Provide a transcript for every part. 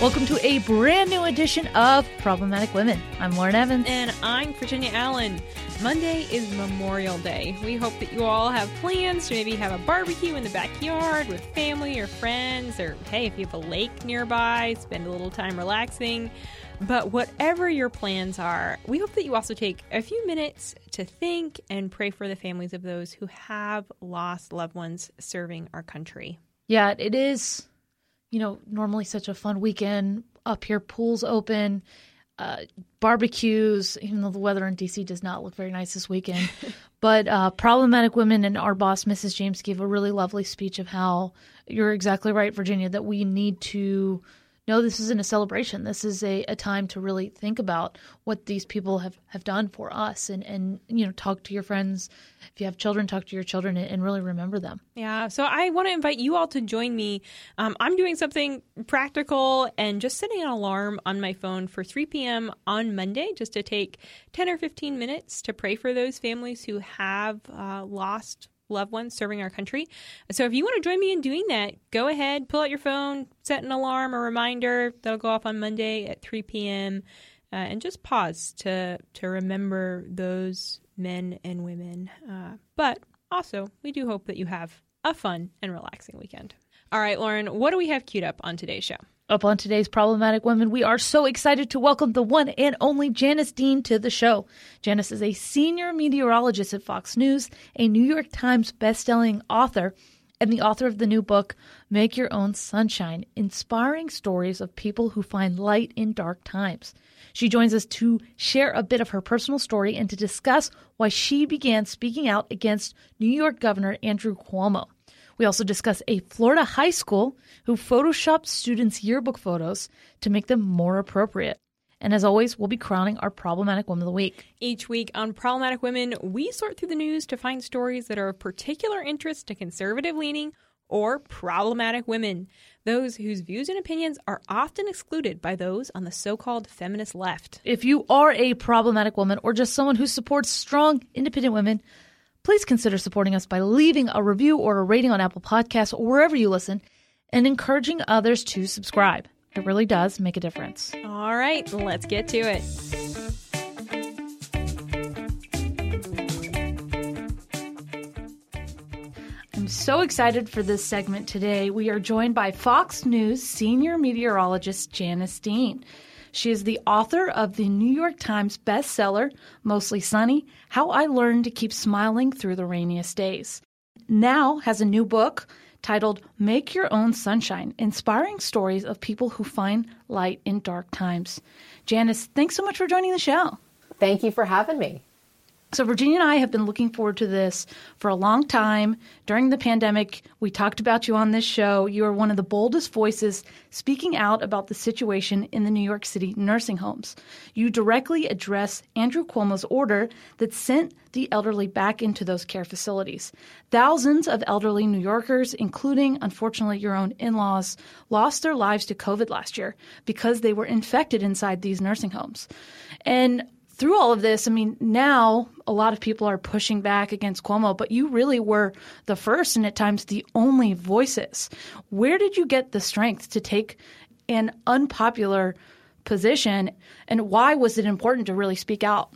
Welcome to a brand new edition of Problematic Women. I'm Lauren Evans. And I'm Virginia Allen. Monday is Memorial Day. We hope that you all have plans to maybe have a barbecue in the backyard with family or friends, or hey, if you have a lake nearby, spend a little time relaxing. But whatever your plans are, we hope that you also take a few minutes to think and pray for the families of those who have lost loved ones serving our country. Yeah, it is you know, normally such a fun weekend up here, pools open, uh, barbecues, even though the weather in DC does not look very nice this weekend. but uh, problematic women and our boss, Mrs. James, gave a really lovely speech of how you're exactly right, Virginia, that we need to no, this isn't a celebration. This is a, a time to really think about what these people have, have done for us and, and, you know, talk to your friends. If you have children, talk to your children and, and really remember them. Yeah. So I want to invite you all to join me. Um, I'm doing something practical and just setting an alarm on my phone for 3 p.m. on Monday just to take 10 or 15 minutes to pray for those families who have uh, lost loved ones serving our country. So if you want to join me in doing that, go ahead, pull out your phone, set an alarm, a reminder that'll go off on Monday at 3 p.m. Uh, and just pause to to remember those men and women. Uh, but also, we do hope that you have a fun and relaxing weekend. All right, Lauren, what do we have queued up on today's show? Up on today's Problematic Women, we are so excited to welcome the one and only Janice Dean to the show. Janice is a senior meteorologist at Fox News, a New York Times bestselling author, and the author of the new book, Make Your Own Sunshine Inspiring Stories of People Who Find Light in Dark Times. She joins us to share a bit of her personal story and to discuss why she began speaking out against New York Governor Andrew Cuomo. We also discuss a Florida high school who photoshopped students' yearbook photos to make them more appropriate. And as always, we'll be crowning our Problematic Women of the Week. Each week on Problematic Women, we sort through the news to find stories that are of particular interest to conservative leaning or problematic women, those whose views and opinions are often excluded by those on the so called feminist left. If you are a problematic woman or just someone who supports strong, independent women, please consider supporting us by leaving a review or a rating on Apple Podcasts or wherever you listen and encouraging others to subscribe. It really does make a difference. All right, let's get to it. I'm so excited for this segment today. We are joined by Fox News senior meteorologist Janice Dean. She is the author of the New York Times bestseller, Mostly Sunny How I Learned to Keep Smiling Through the Rainiest Days. Now has a new book titled Make Your Own Sunshine Inspiring Stories of People Who Find Light in Dark Times. Janice, thanks so much for joining the show. Thank you for having me. So, Virginia and I have been looking forward to this for a long time. During the pandemic, we talked about you on this show. You are one of the boldest voices speaking out about the situation in the New York City nursing homes. You directly address Andrew Cuomo's order that sent the elderly back into those care facilities. Thousands of elderly New Yorkers, including, unfortunately, your own in laws, lost their lives to COVID last year because they were infected inside these nursing homes. And through all of this, I mean, now a lot of people are pushing back against Cuomo, but you really were the first and at times the only voices. Where did you get the strength to take an unpopular position, and why was it important to really speak out?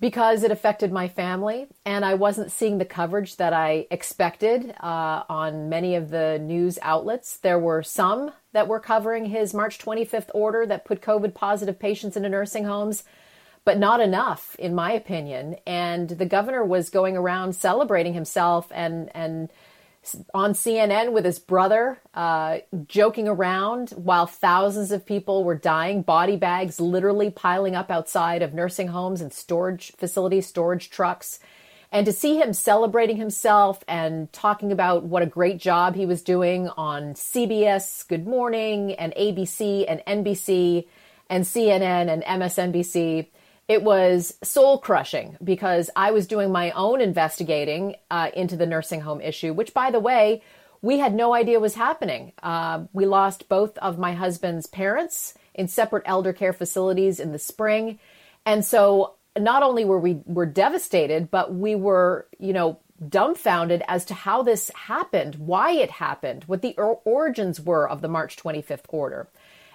Because it affected my family, and I wasn't seeing the coverage that I expected uh, on many of the news outlets. There were some that were covering his March 25th order that put COVID positive patients into nursing homes but not enough, in my opinion. And the governor was going around celebrating himself and and on CNN with his brother, uh, joking around while thousands of people were dying, body bags literally piling up outside of nursing homes and storage facilities, storage trucks. And to see him celebrating himself and talking about what a great job he was doing on CBS Good Morning and ABC and NBC and CNN and MSNBC it was soul crushing because I was doing my own investigating uh, into the nursing home issue, which, by the way, we had no idea was happening. Uh, we lost both of my husband's parents in separate elder care facilities in the spring. And so not only were we were devastated, but we were, you know, dumbfounded as to how this happened, why it happened, what the or- origins were of the March 25th order.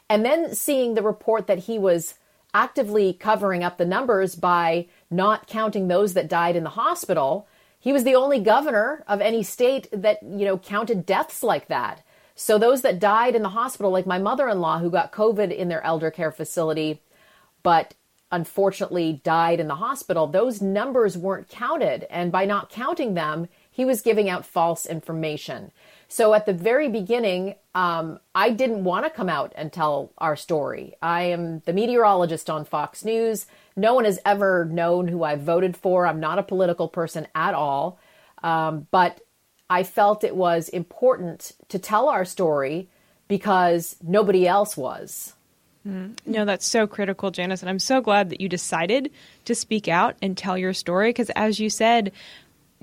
And then seeing the report that he was actively covering up the numbers by not counting those that died in the hospital. He was the only governor of any state that, you know, counted deaths like that. So those that died in the hospital, like my mother-in-law who got COVID in their elder care facility, but unfortunately died in the hospital, those numbers weren't counted. And by not counting them, he was giving out false information. So at the very beginning, um, I didn't want to come out and tell our story. I am the meteorologist on Fox News. No one has ever known who I voted for. I'm not a political person at all. Um, but I felt it was important to tell our story because nobody else was. Mm. No, that's so critical, Janice. And I'm so glad that you decided to speak out and tell your story because, as you said,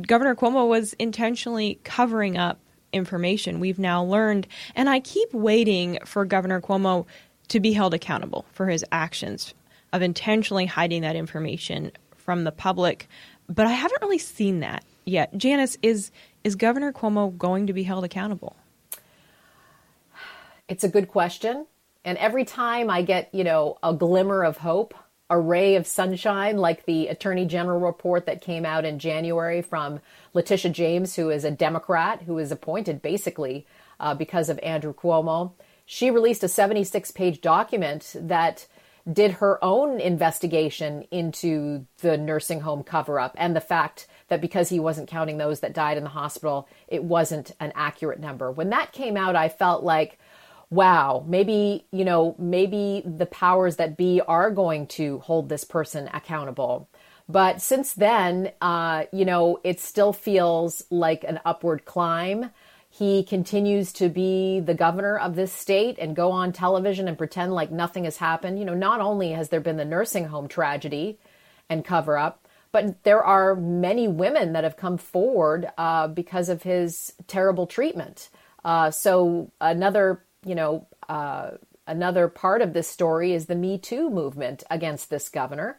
Governor Cuomo was intentionally covering up information we've now learned. And I keep waiting for Governor Cuomo to be held accountable for his actions of intentionally hiding that information from the public. But I haven't really seen that yet. Janice, is is Governor Cuomo going to be held accountable? It's a good question. And every time I get, you know, a glimmer of hope, a ray of sunshine, like the Attorney General report that came out in January from Letitia James, who is a Democrat who was appointed basically uh, because of Andrew Cuomo. She released a 76 page document that did her own investigation into the nursing home cover up and the fact that because he wasn't counting those that died in the hospital, it wasn't an accurate number. When that came out, I felt like, wow, maybe, you know, maybe the powers that be are going to hold this person accountable. But since then, uh, you know, it still feels like an upward climb. He continues to be the governor of this state and go on television and pretend like nothing has happened. You know, not only has there been the nursing home tragedy and cover up, but there are many women that have come forward uh, because of his terrible treatment. Uh, so another you know, uh, another part of this story is the Me Too movement against this governor.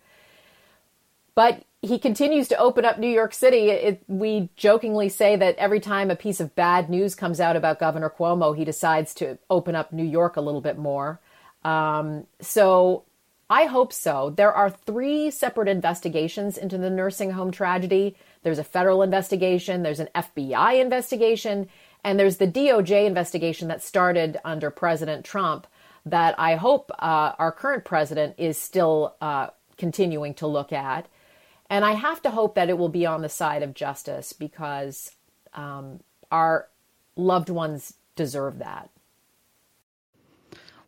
But he continues to open up New York City. It, we jokingly say that every time a piece of bad news comes out about Governor Cuomo, he decides to open up New York a little bit more. Um, so I hope so. There are three separate investigations into the nursing home tragedy. There's a federal investigation, there's an FBI investigation, and there's the DOJ investigation that started under President Trump that I hope uh, our current president is still uh, continuing to look at. And I have to hope that it will be on the side of justice because um, our loved ones deserve that.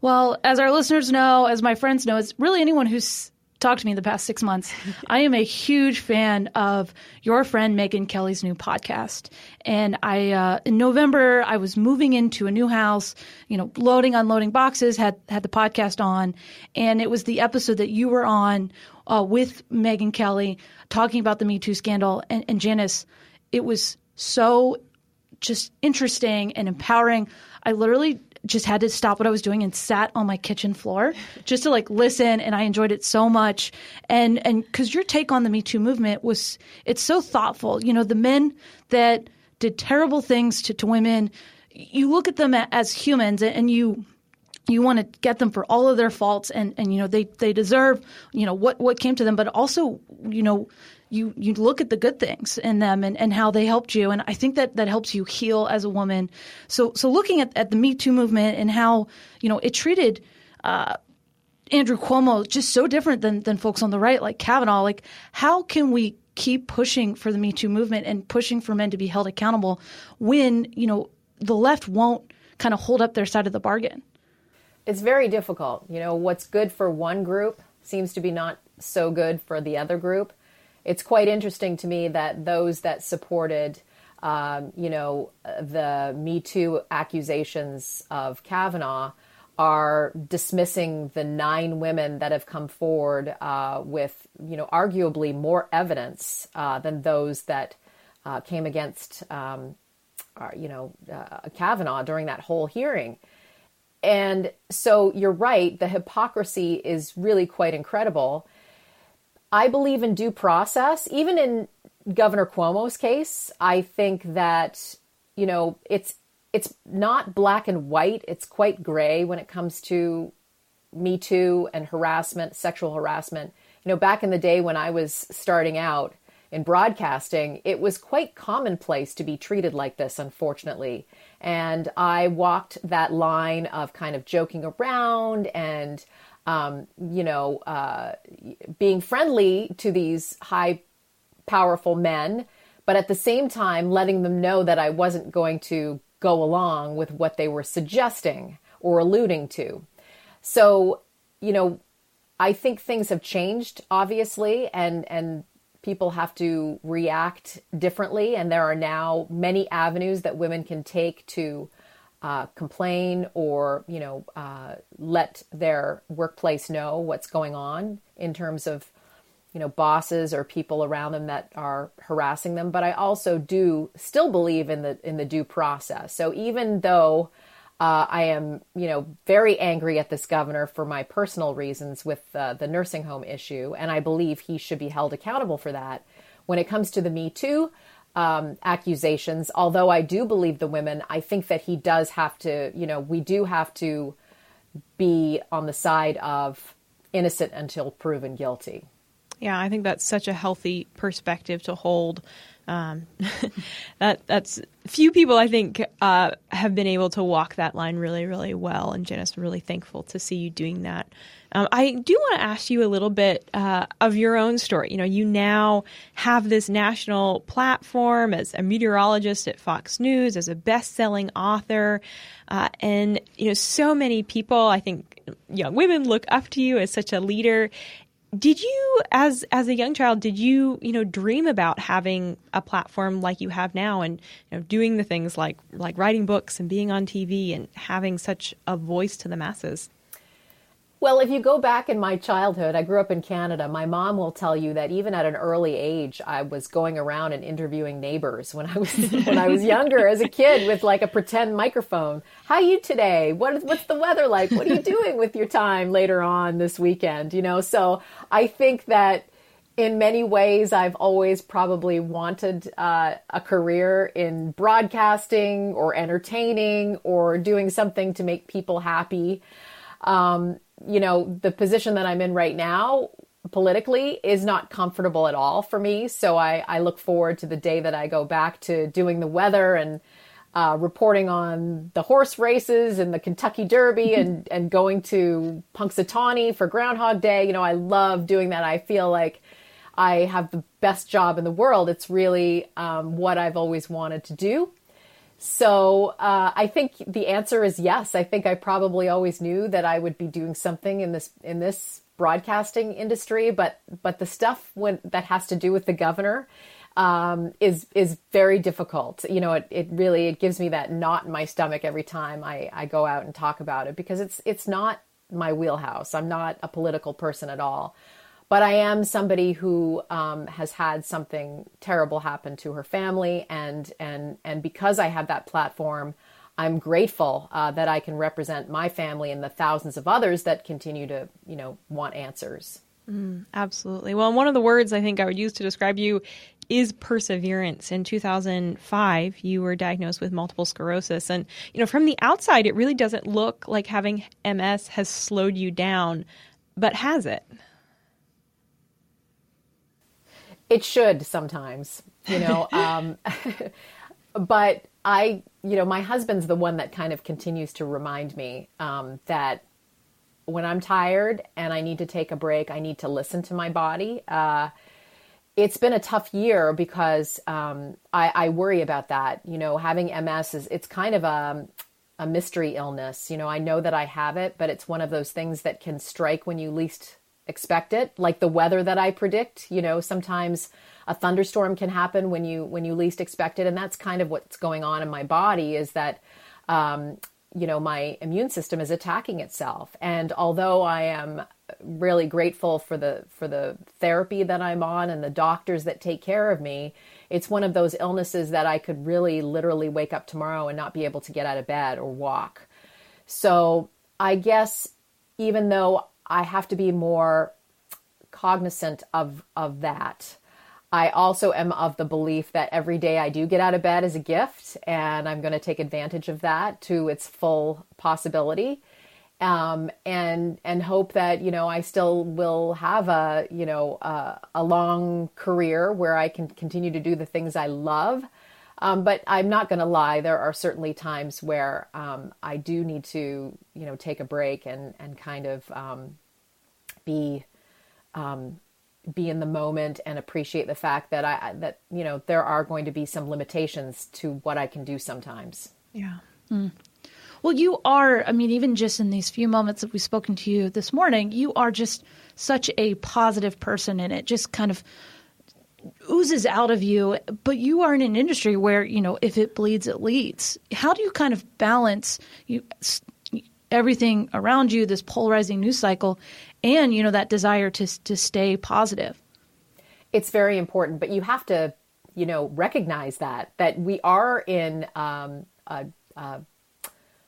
Well, as our listeners know, as my friends know, it's really anyone who's talked to me the past six months. I am a huge fan of your friend Megyn Kelly's new podcast. And I, uh, in November, I was moving into a new house, you know, loading, unloading boxes, had, had the podcast on. And it was the episode that you were on uh, with Megyn Kelly talking about the Me Too scandal. And, and Janice, it was so just interesting and empowering. I literally just had to stop what I was doing and sat on my kitchen floor just to like listen and I enjoyed it so much. And and cuz your take on the Me Too movement was it's so thoughtful. You know the men that did terrible things to, to women you look at them as humans and you you want to get them for all of their faults and and you know they they deserve you know what what came to them but also you know you you look at the good things in them and, and how they helped you and I think that that helps you heal as a woman. So so looking at, at the Me Too movement and how you know it treated uh, Andrew Cuomo just so different than than folks on the right like Kavanaugh. Like how can we keep pushing for the Me Too movement and pushing for men to be held accountable when you know the left won't kind of hold up their side of the bargain? It's very difficult. You know what's good for one group seems to be not so good for the other group it's quite interesting to me that those that supported, um, you know, the Me Too accusations of Kavanaugh are dismissing the nine women that have come forward uh, with, you know, arguably more evidence uh, than those that uh, came against, um, uh, you know, uh, Kavanaugh during that whole hearing. And so you're right, the hypocrisy is really quite incredible. I believe in due process. Even in Governor Cuomo's case, I think that, you know, it's it's not black and white. It's quite gray when it comes to Me Too and harassment, sexual harassment. You know, back in the day when I was starting out in broadcasting, it was quite commonplace to be treated like this, unfortunately. And I walked that line of kind of joking around and, um, you know, uh, being friendly to these high, powerful men, but at the same time letting them know that I wasn't going to go along with what they were suggesting or alluding to. So, you know, I think things have changed, obviously, and and people have to react differently. And there are now many avenues that women can take to uh, complain or, you know, uh, let their workplace know what's going on in terms of, you know, bosses or people around them that are harassing them. But I also do still believe in the in the due process. So even though uh, I am, you know, very angry at this governor for my personal reasons with uh, the nursing home issue, and I believe he should be held accountable for that. When it comes to the Me Too um, accusations, although I do believe the women, I think that he does have to, you know, we do have to be on the side of innocent until proven guilty. Yeah, I think that's such a healthy perspective to hold. Um, that that's few people I think uh, have been able to walk that line really, really well. And Janice, really thankful to see you doing that. Um, I do want to ask you a little bit uh, of your own story. You know, you now have this national platform as a meteorologist at Fox News, as a best-selling author, uh, and you know, so many people. I think young women look up to you as such a leader did you as as a young child did you you know dream about having a platform like you have now and you know doing the things like like writing books and being on TV and having such a voice to the masses well, if you go back in my childhood, I grew up in Canada. My mom will tell you that even at an early age, I was going around and interviewing neighbors when I was when I was younger as a kid with like a pretend microphone. How are you today? What what's the weather like? What are you doing with your time later on this weekend? You know, so I think that in many ways, I've always probably wanted uh, a career in broadcasting or entertaining or doing something to make people happy. Um, you know, the position that I'm in right now politically is not comfortable at all for me. So I, I look forward to the day that I go back to doing the weather and uh, reporting on the horse races and the Kentucky Derby and, and going to Punxsutawney for Groundhog Day. You know, I love doing that. I feel like I have the best job in the world. It's really um, what I've always wanted to do. So uh, I think the answer is yes. I think I probably always knew that I would be doing something in this in this broadcasting industry, but but the stuff when that has to do with the governor um, is is very difficult. You know, it, it really it gives me that knot in my stomach every time I, I go out and talk about it because it's it's not my wheelhouse. I'm not a political person at all but I am somebody who um, has had something terrible happen to her family, and and and because I have that platform, I'm grateful uh, that I can represent my family and the thousands of others that continue to you know want answers. Mm, absolutely. Well, one of the words I think I would use to describe you is perseverance. In 2005, you were diagnosed with multiple sclerosis. And, you know, from the outside, it really doesn't look like having MS has slowed you down, but has it? It should sometimes, you know. um, but I, you know, my husband's the one that kind of continues to remind me um, that when I'm tired and I need to take a break, I need to listen to my body. Uh, it's been a tough year because um, I, I, worry about that. You know, having MS is it's kind of a a mystery illness. You know, I know that I have it, but it's one of those things that can strike when you least expect it like the weather that i predict you know sometimes a thunderstorm can happen when you when you least expect it. And that's kind of what's going on in my body is that um, you know my immune system is attacking itself. And although i am really grateful for the for the therapy that i'm on and the doctors that take care of me it's one of those illnesses that i could really literally wake up tomorrow and not be able to get out of bed or walk. So i guess even though I have to be more cognizant of of that. I also am of the belief that every day I do get out of bed is a gift and I'm going to take advantage of that to its full possibility. um, and and hope that you know I still will have a you know a, a long career where I can continue to do the things I love. Um, but I'm not going to lie. There are certainly times where um, I do need to, you know, take a break and and kind of um, be um, be in the moment and appreciate the fact that I that you know there are going to be some limitations to what I can do sometimes. Yeah. Mm. Well, you are. I mean, even just in these few moments that we've spoken to you this morning, you are just such a positive person, and it just kind of oozes out of you. But you are in an industry where you know if it bleeds, it leads. How do you kind of balance you everything around you, this polarizing news cycle, and you know that desire to to stay positive? It's very important, but you have to you know recognize that that we are in um, a, a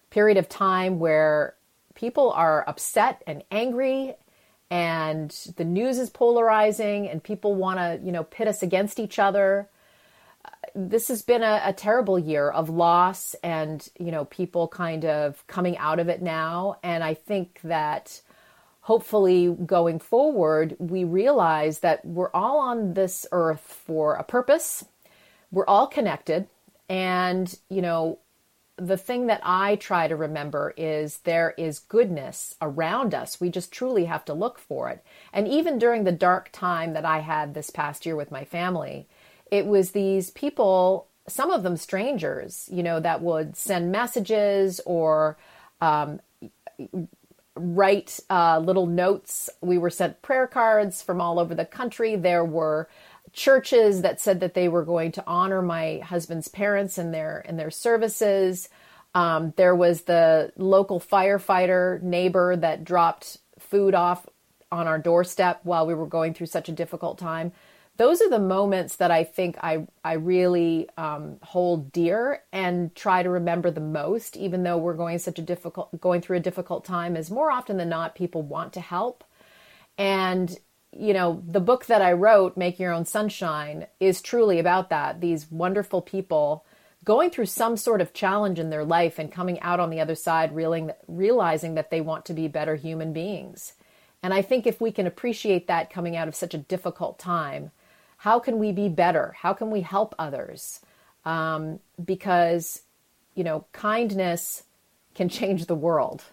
period of time where people are upset and angry and the news is polarizing and people want to you know pit us against each other. This has been a, a, terrible year of loss and you know people kind of coming out of it now. And i think that hopefully going forward we realize that we're all on this earth for a purpose. We're all connected. And you know the thing that I try to remember is there is goodness around us. We just truly have to look for it. And even during the dark time that I had this past year with my family, it was these people, some of them strangers, you know, that would send messages or um, write uh, little notes. We were sent prayer cards from all over the country. There were churches that said that they were going to honor my husband's parents in their in their services. Um, there was the local firefighter neighbor that dropped food off on our doorstep while we were going through such a difficult time. Those are the moments that I think I I really um, hold dear and try to remember the most, even though we're going such a difficult going through a difficult time. Is more often than not, people want to help, and you know, the book that I wrote, Make Your Own Sunshine, is truly about that. These wonderful people going through some sort of challenge in their life and coming out on the other side realizing that they want to be better human beings. And I think if we can appreciate that coming out of such a difficult time, how can we be better? How can we help others? Um, because, you know, kindness can change the world.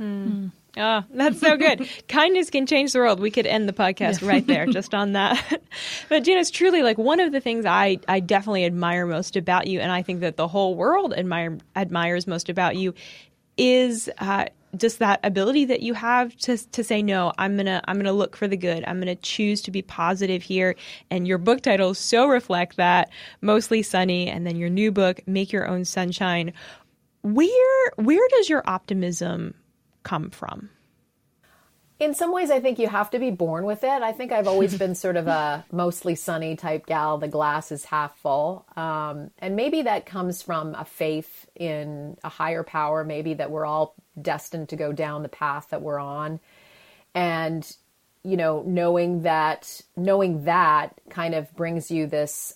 Mm. Oh, that's so good. Kindness can change the world. We could end the podcast right there just on that. but Gina, it's truly like one of the things I, I definitely admire most about you, and I think that the whole world admire, admires most about you, is uh, just that ability that you have to to say no. I'm gonna I'm gonna look for the good. I'm gonna choose to be positive here. And your book titles so reflect that. Mostly sunny, and then your new book, Make Your Own Sunshine. Where where does your optimism come from? In some ways, I think you have to be born with it. I think I've always been sort of a mostly sunny type gal. The glass is half full. Um, and maybe that comes from a faith in a higher power, maybe that we're all destined to go down the path that we're on. And, you know, knowing that, knowing that kind of brings you this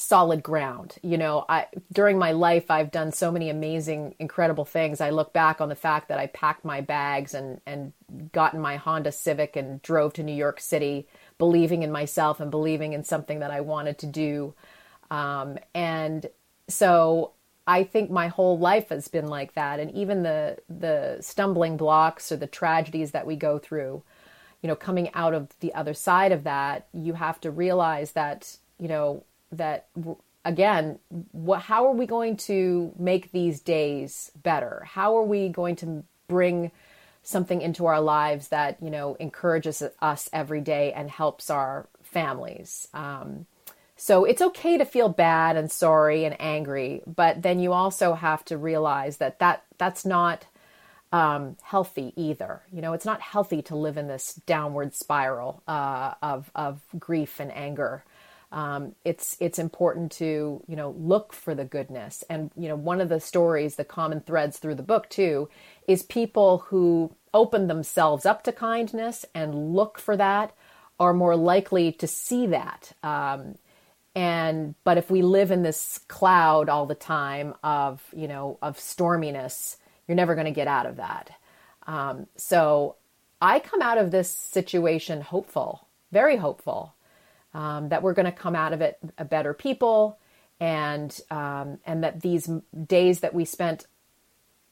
solid ground. You know, I during my life I've done so many amazing incredible things. I look back on the fact that I packed my bags and and got in my Honda Civic and drove to New York City believing in myself and believing in something that I wanted to do. Um, and so I think my whole life has been like that and even the the stumbling blocks or the tragedies that we go through, you know, coming out of the other side of that, you have to realize that, you know, that again what how are we going to make these days better? How are we going to bring something into our lives that you know encourages us every day and helps our families? Um, so it's okay to feel bad and sorry and angry but then you also have to realize that that that's not um, healthy either. You know it's not healthy to live in this downward spiral uh, of of grief and anger um, it's it's important to you know look for the goodness. And you know one of the stories the common threads through the book too is people who open themselves up to kindness and look for that are more likely to see that. Um, and but if we live in this cloud all the time of you know of storminess you're never going to get out of that. Um, so I come out of this situation hopeful, very hopeful, um, that we're going to come out of it a better people, and um, and that these days that we spent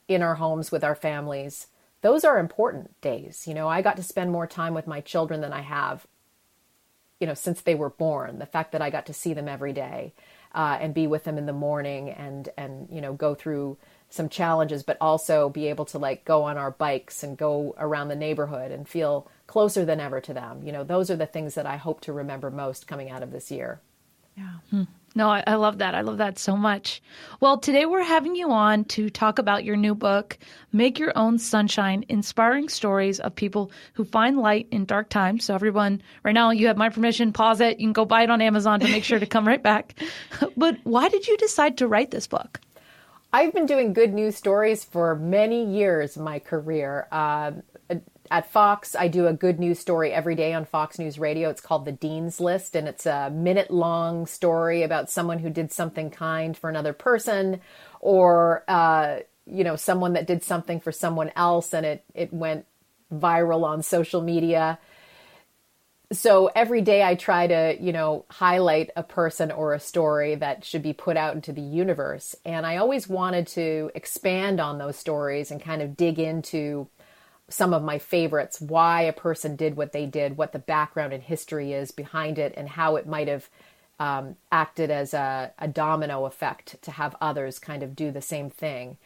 in our homes with our families, those are important days. You know, I got to spend more time with my children than I have, you know, since they were born. The fact that I got to see them every day uh, and be with them in the morning and and you know go through some challenges, but also be able to like go on our bikes and go around the neighborhood and feel closer than ever to them. You know, those are the things that I hope to remember most coming out of this year. Yeah. Hmm. No, I, I, love that. I love that so much. Well, today we're having you on to talk about your new book, Make Your Own Sunshine Inspiring Stories of People Who Find Light in Dark Times. So, everyone, right now, you have my permission. Pause it. You can go buy it on Amazon, to make sure to come right back. but why did you decide to write this book? I've been doing good news stories for many years in my career. Uh, at Fox, I do a good news story every day on Fox News Radio. It's called The Dean's List, and it's a minute long story about someone who did something kind for another person or, uh, you know, someone that did something for someone else and it, it went viral on social media so every day I try to, you know, highlight a person or a story that should be put out into the universe. And I always wanted to expand on those stories and kind of dig into some of my favorites, why a person did what they did, what the background and history is behind it, and how it might have um, acted as a, a domino effect to have others kind of do the same thing.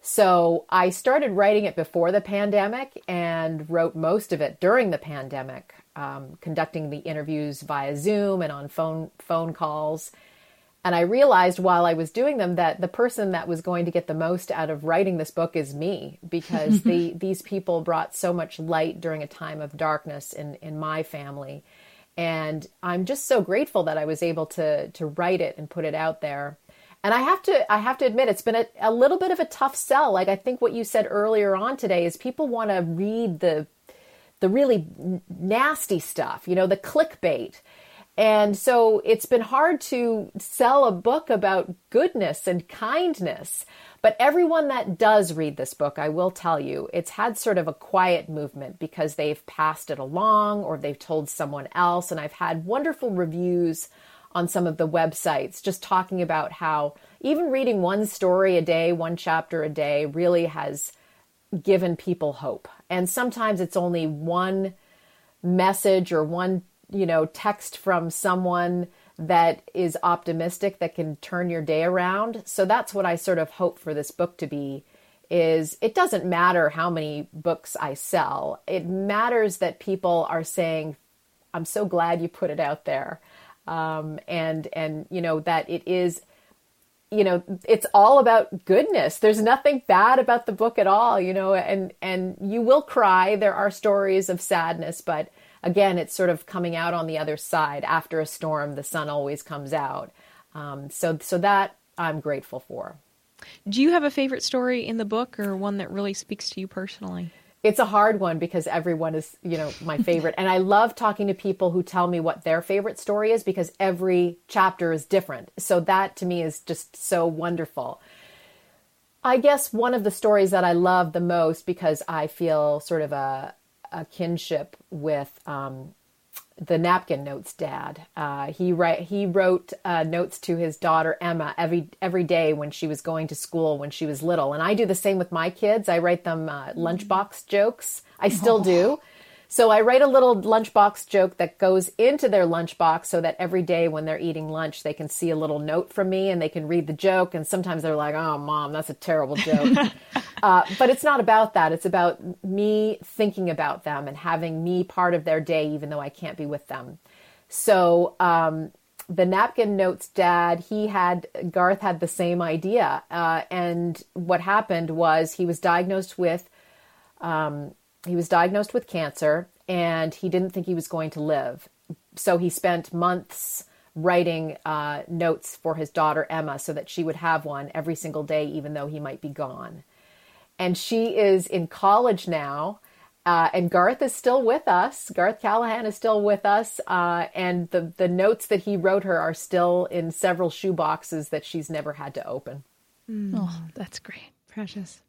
So I started writing it before the pandemic and wrote most of it during the pandemic um, conducting the interviews via Zoom and on phone phone calls. And I realized while I was doing them that the person that was going to get the most out of writing this book is me because the these people brought so much light during a time of darkness in in my family. And I'm just so grateful that I was able to to write it and put it out there. And I have to I have to admit it's been a, a little bit of a tough sell. Like I think what you said earlier on today is people want to read the the really nasty stuff, you know, the clickbait. And so it's been hard to sell a book about goodness and kindness. But everyone that does read this book, I will tell you, it's had sort of a quiet movement because they've passed it along or they've told someone else. And I've had wonderful reviews on some of the websites just talking about how even reading one story a day, one chapter a day, really has given people hope. And sometimes it's only one message or one, you know, text from someone that is optimistic that can turn your day around. So that's what I sort of hope for this book to be is it doesn't matter how many books I sell. It matters that people are saying I'm so glad you put it out there. Um, and and you know that it is you know it's all about goodness. There's nothing bad about the book at all you know and and you will cry. There are stories of sadness but again it's sort of coming out on the other side. After a storm the sun always comes out. Um, so so that i'm grateful for. Do you have a favorite story in the book or one that really speaks to you personally it's a hard one because everyone is, you know, my favorite. and I love talking to people who tell me what their favorite story is because every chapter is different. So that to me is just so wonderful. I guess one of the stories that I love the most because I feel sort of a, a kinship with um, the napkin notes dad. Uh, he write he wrote uh, notes to his daughter Emma every every day when she was going to school when she was little, and I do the same with my kids. I write them uh, lunchbox jokes. I still oh. do. So I write a little lunchbox joke that goes into their lunchbox so that every day when they're eating lunch, they can see a little note from me and they can read the joke. And sometimes they're like, oh, mom, that's a terrible joke. uh, but it's not about that. It's about me thinking about them and having me part of their day, even though I can't be with them. So, um, the napkin notes dad he had garth had the same idea uh, and what happened was he was diagnosed with um, he was diagnosed with cancer and he didn't think he was going to live. So he spent months writing uh, notes for his daughter Emma so that she would have one every single day, even though he might be gone. And she is in college now. Uh, and Garth is still with us. Garth Callahan is still with us. Uh, and the, the notes that he wrote her are still in several shoe boxes that she's never had to open. Mm. Oh, that's great. Precious.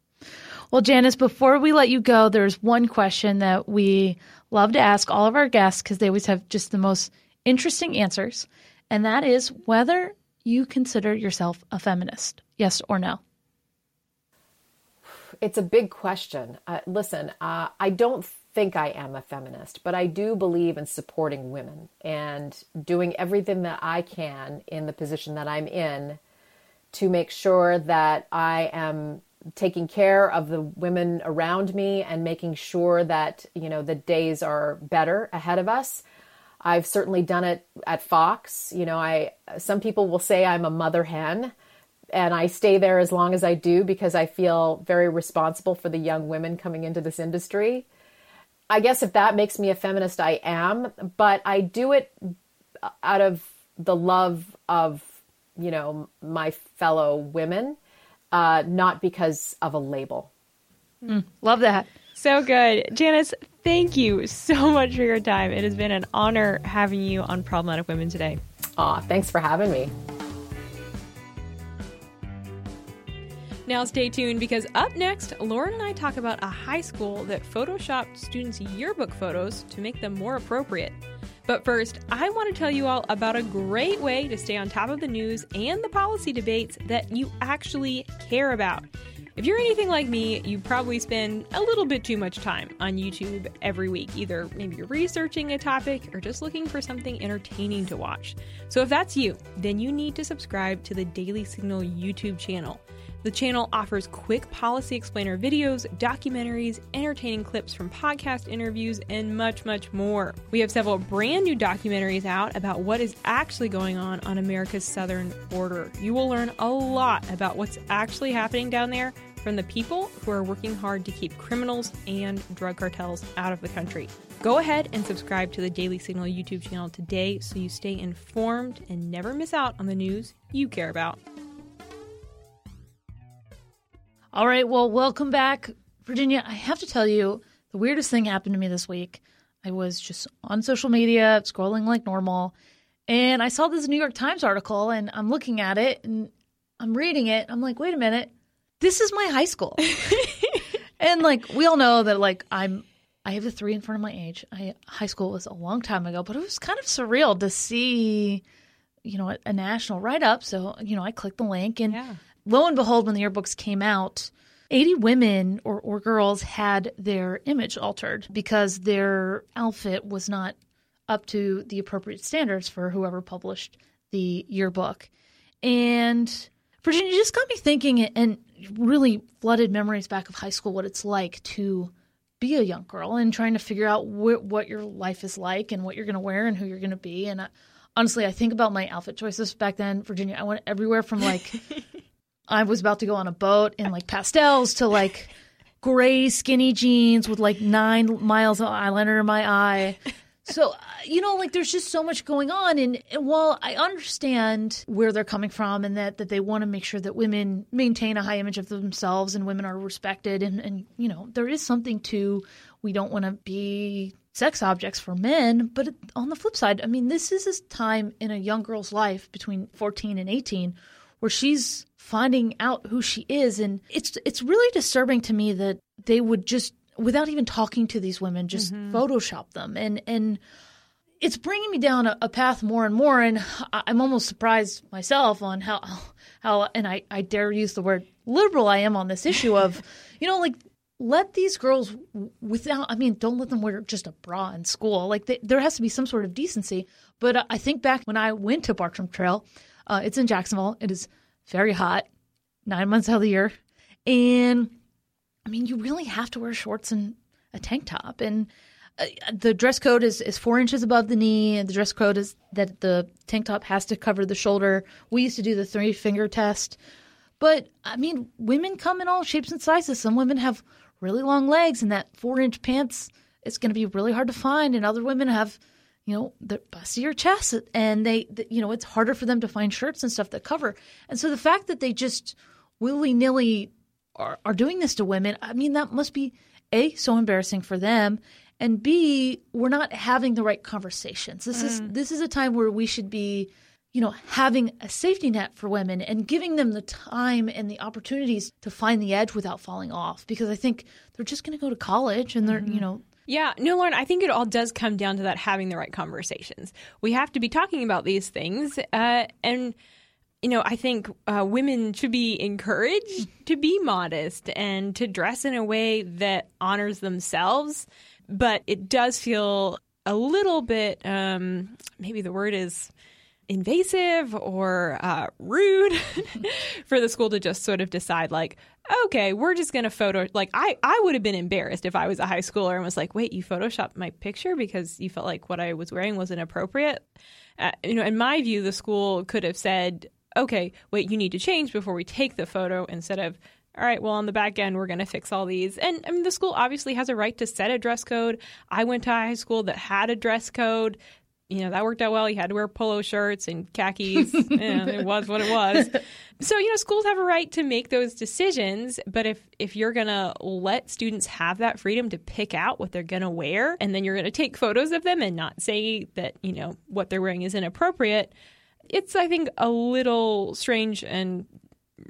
Well, Janice, before we let you go, there's one question that we love to ask all of our guests because they always have just the most interesting answers. And that is whether you consider yourself a feminist, yes or no? It's a big question. Uh, listen, uh, I don't think I am a feminist, but I do believe in supporting women and doing everything that I can in the position that I'm in to make sure that I am taking care of the women around me and making sure that, you know, the days are better ahead of us. I've certainly done it at Fox. You know, I some people will say I'm a mother hen and I stay there as long as I do because I feel very responsible for the young women coming into this industry. I guess if that makes me a feminist, I am, but I do it out of the love of, you know, my fellow women, uh, not because of a label. Mm, love that. So good. Janice, thank you so much for your time. It has been an honor having you on Problematic Women today. Aw, thanks for having me. Now, stay tuned because up next, Lauren and I talk about a high school that photoshopped students' yearbook photos to make them more appropriate. But first, I want to tell you all about a great way to stay on top of the news and the policy debates that you actually care about. If you're anything like me, you probably spend a little bit too much time on YouTube every week. Either maybe you're researching a topic or just looking for something entertaining to watch. So if that's you, then you need to subscribe to the Daily Signal YouTube channel. The channel offers quick policy explainer videos, documentaries, entertaining clips from podcast interviews, and much, much more. We have several brand new documentaries out about what is actually going on on America's southern border. You will learn a lot about what's actually happening down there from the people who are working hard to keep criminals and drug cartels out of the country. Go ahead and subscribe to the Daily Signal YouTube channel today so you stay informed and never miss out on the news you care about. All right. Well, welcome back, Virginia. I have to tell you, the weirdest thing happened to me this week. I was just on social media, scrolling like normal, and I saw this New York Times article, and I'm looking at it and I'm reading it. I'm like, wait a minute, this is my high school. and like, we all know that like I'm, I have a three in front of my age. I high school was a long time ago, but it was kind of surreal to see, you know, a, a national write up. So you know, I clicked the link and. Yeah lo and behold, when the yearbooks came out, 80 women or, or girls had their image altered because their outfit was not up to the appropriate standards for whoever published the yearbook. And Virginia you just got me thinking and really flooded memories back of high school, what it's like to be a young girl and trying to figure out wh- what your life is like and what you're going to wear and who you're going to be. And I, honestly, I think about my outfit choices back then, Virginia. I went everywhere from like I was about to go on a boat in like pastels to like gray skinny jeans with like nine miles of eyeliner in my eye. So, uh, you know, like there's just so much going on. And, and while I understand where they're coming from and that, that they want to make sure that women maintain a high image of themselves and women are respected, and, and you know, there is something to we don't want to be sex objects for men. But on the flip side, I mean, this is a time in a young girl's life between 14 and 18 where she's finding out who she is. And it's it's really disturbing to me that they would just without even talking to these women just mm-hmm. photoshop them. And and it's bringing me down a, a, path more and more. And i'm almost surprised myself on how how and i i dare use the word liberal i am on this issue of you know like let these girls without i mean don't let them wear just a bra in school. Like they, there has to be some sort of decency. But i think back when i went to bartram trail uh, it's in Jacksonville. It is very hot, nine months out of the year. And I mean, you really have to wear shorts and a tank top. And uh, the dress code is, is four inches above the knee. And the dress code is that the tank top has to cover the shoulder. We used to do the three finger test. But I mean, women come in all shapes and sizes. Some women have really long legs, and that four inch pants is going to be really hard to find. And other women have you know, the bustier chest, and they, the, you know, it's harder for them to find shirts and stuff that cover. And so the fact that they just willy nilly are, are doing this to women, I mean, that must be a so embarrassing for them, and b we're not having the right conversations. This mm. is this is a time where we should be you know, having a safety net for women and giving them the time and the opportunities to find the edge without falling off. Because I think they're just going to go to college and they're, mm-hmm. you know, yeah, no, Lauren, I think it all does come down to that having the right conversations. We have to be talking about these things. Uh, and, you know, I think uh, women should be encouraged to be modest and to dress in a way that honors themselves. But it does feel a little bit, um, maybe the word is invasive or uh, rude for the school to just sort of decide like okay we're just going to photo like i i would have been embarrassed if i was a high schooler and was like wait you photoshopped my picture because you felt like what i was wearing was inappropriate uh, you know in my view the school could have said okay wait you need to change before we take the photo instead of all right, well, on the back end, we're going to fix all these. And I mean, the school obviously has a right to set a dress code. I went to a high school that had a dress code you know, that worked out well. You had to wear polo shirts and khakis. and it was what it was. So, you know, schools have a right to make those decisions. But if, if you're going to let students have that freedom to pick out what they're going to wear, and then you're going to take photos of them and not say that, you know, what they're wearing is inappropriate, it's, I think, a little strange and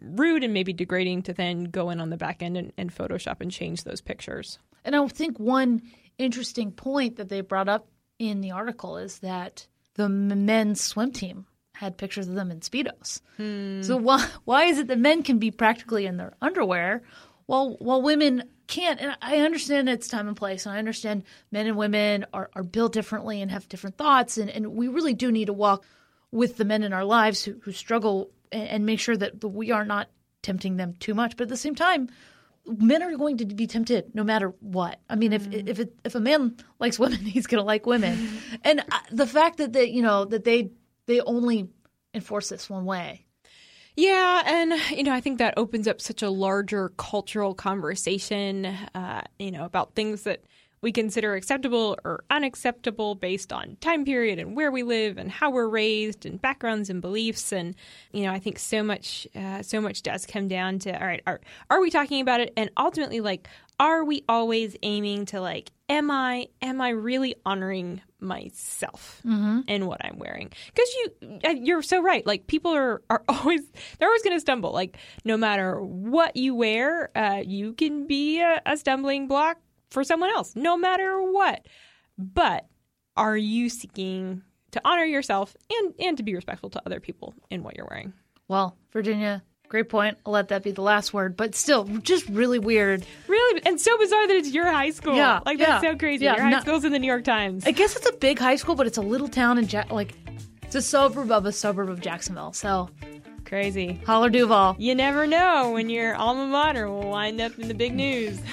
rude and maybe degrading to then go in on the back end and, and Photoshop and change those pictures. And I think one interesting point that they brought up in the article is that the men's swim team had pictures of them in speedos. Hmm. So why why is it that men can be practically in their underwear while while women can't? And I understand it's time and place, and I understand men and women are, are built differently and have different thoughts, and, and we really do need to walk with the men in our lives who, who struggle and, and make sure that we are not tempting them too much. But at the same time, men are going to be tempted no matter what. I mean, if mm. if it, if a man likes women, he's going to like women, and uh, the fact that they you know that they they only enforce this one way. Yeah, and you know, I think that opens up such a larger cultural conversation, uh, you know, about things that we consider acceptable or unacceptable based on time period and where we live and how we're raised and backgrounds and beliefs. And you know I think so much uh, so much does come down to all right are are we talking about it? And ultimately like are we always aiming to like am I am I really honoring myself mm-hmm. and what I'm wearing? Because you uh, you're so right. Like people are are always they're always going to stumble. Like no matter what you wear uh, you can be a, a stumbling block for someone else, no matter what. But are you seeking to honor yourself and and to be respectful to other people in what you're wearing? Well, Virginia, great point. I'll let that be the last word, but still, just really weird. Really, and so bizarre that it's your high school. Yeah, like that's yeah, so crazy. Yeah, your high not, school's in the New York Times. I guess it's a big high school, but it's a little town in ja- like it's a suburb of a suburb of Jacksonville. So crazy. Holler Duval. You never know when your alma mater will wind up in the big news.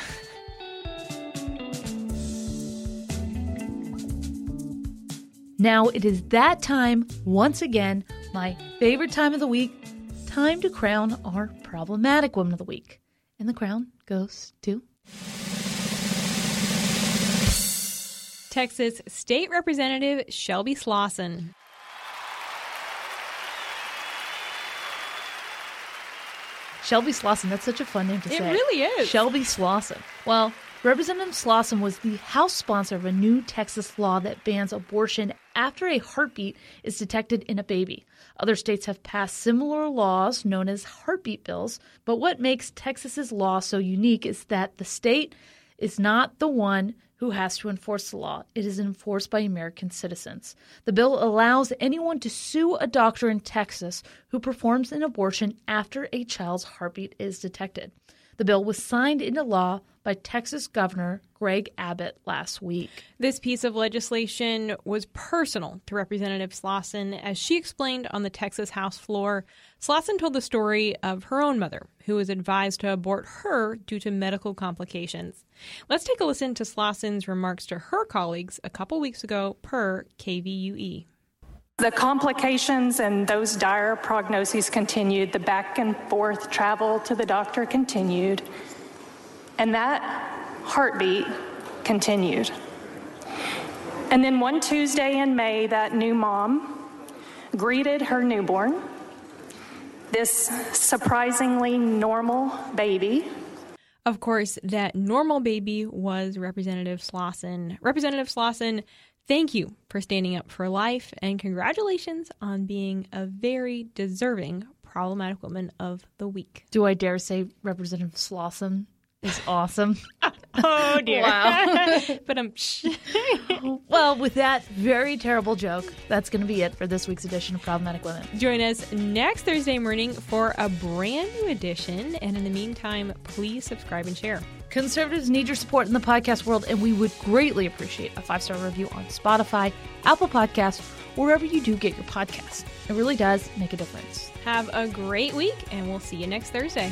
Now it is that time, once again, my favorite time of the week, time to crown our problematic woman of the week. And the crown goes to. Texas State Representative Shelby Slawson. Shelby Slawson, that's such a fun name to it say. It really is. Shelby Slawson. Well, Representative Slawson was the House sponsor of a new Texas law that bans abortion after a heartbeat is detected in a baby. Other states have passed similar laws known as heartbeat bills, but what makes Texas's law so unique is that the state is not the one who has to enforce the law. It is enforced by American citizens. The bill allows anyone to sue a doctor in Texas who performs an abortion after a child's heartbeat is detected. The bill was signed into law by Texas Governor Greg Abbott last week. This piece of legislation was personal to Representative Slawson. As she explained on the Texas House floor, Slawson told the story of her own mother, who was advised to abort her due to medical complications. Let's take a listen to Slawson's remarks to her colleagues a couple weeks ago per KVUE. The complications and those dire prognoses continued. The back and forth travel to the doctor continued. And that heartbeat continued. And then one Tuesday in May, that new mom greeted her newborn, this surprisingly normal baby. Of course, that normal baby was Representative Slawson. Representative Slawson Thank you for standing up for life, and congratulations on being a very deserving problematic woman of the week. Do I dare say Representative Slawson is awesome? Oh dear! Wow. but um, I'm. well, with that very terrible joke, that's going to be it for this week's edition of Problematic Women. Join us next Thursday morning for a brand new edition, and in the meantime, please subscribe and share. Conservatives need your support in the podcast world, and we would greatly appreciate a five star review on Spotify, Apple Podcasts, wherever you do get your podcasts. It really does make a difference. Have a great week, and we'll see you next Thursday.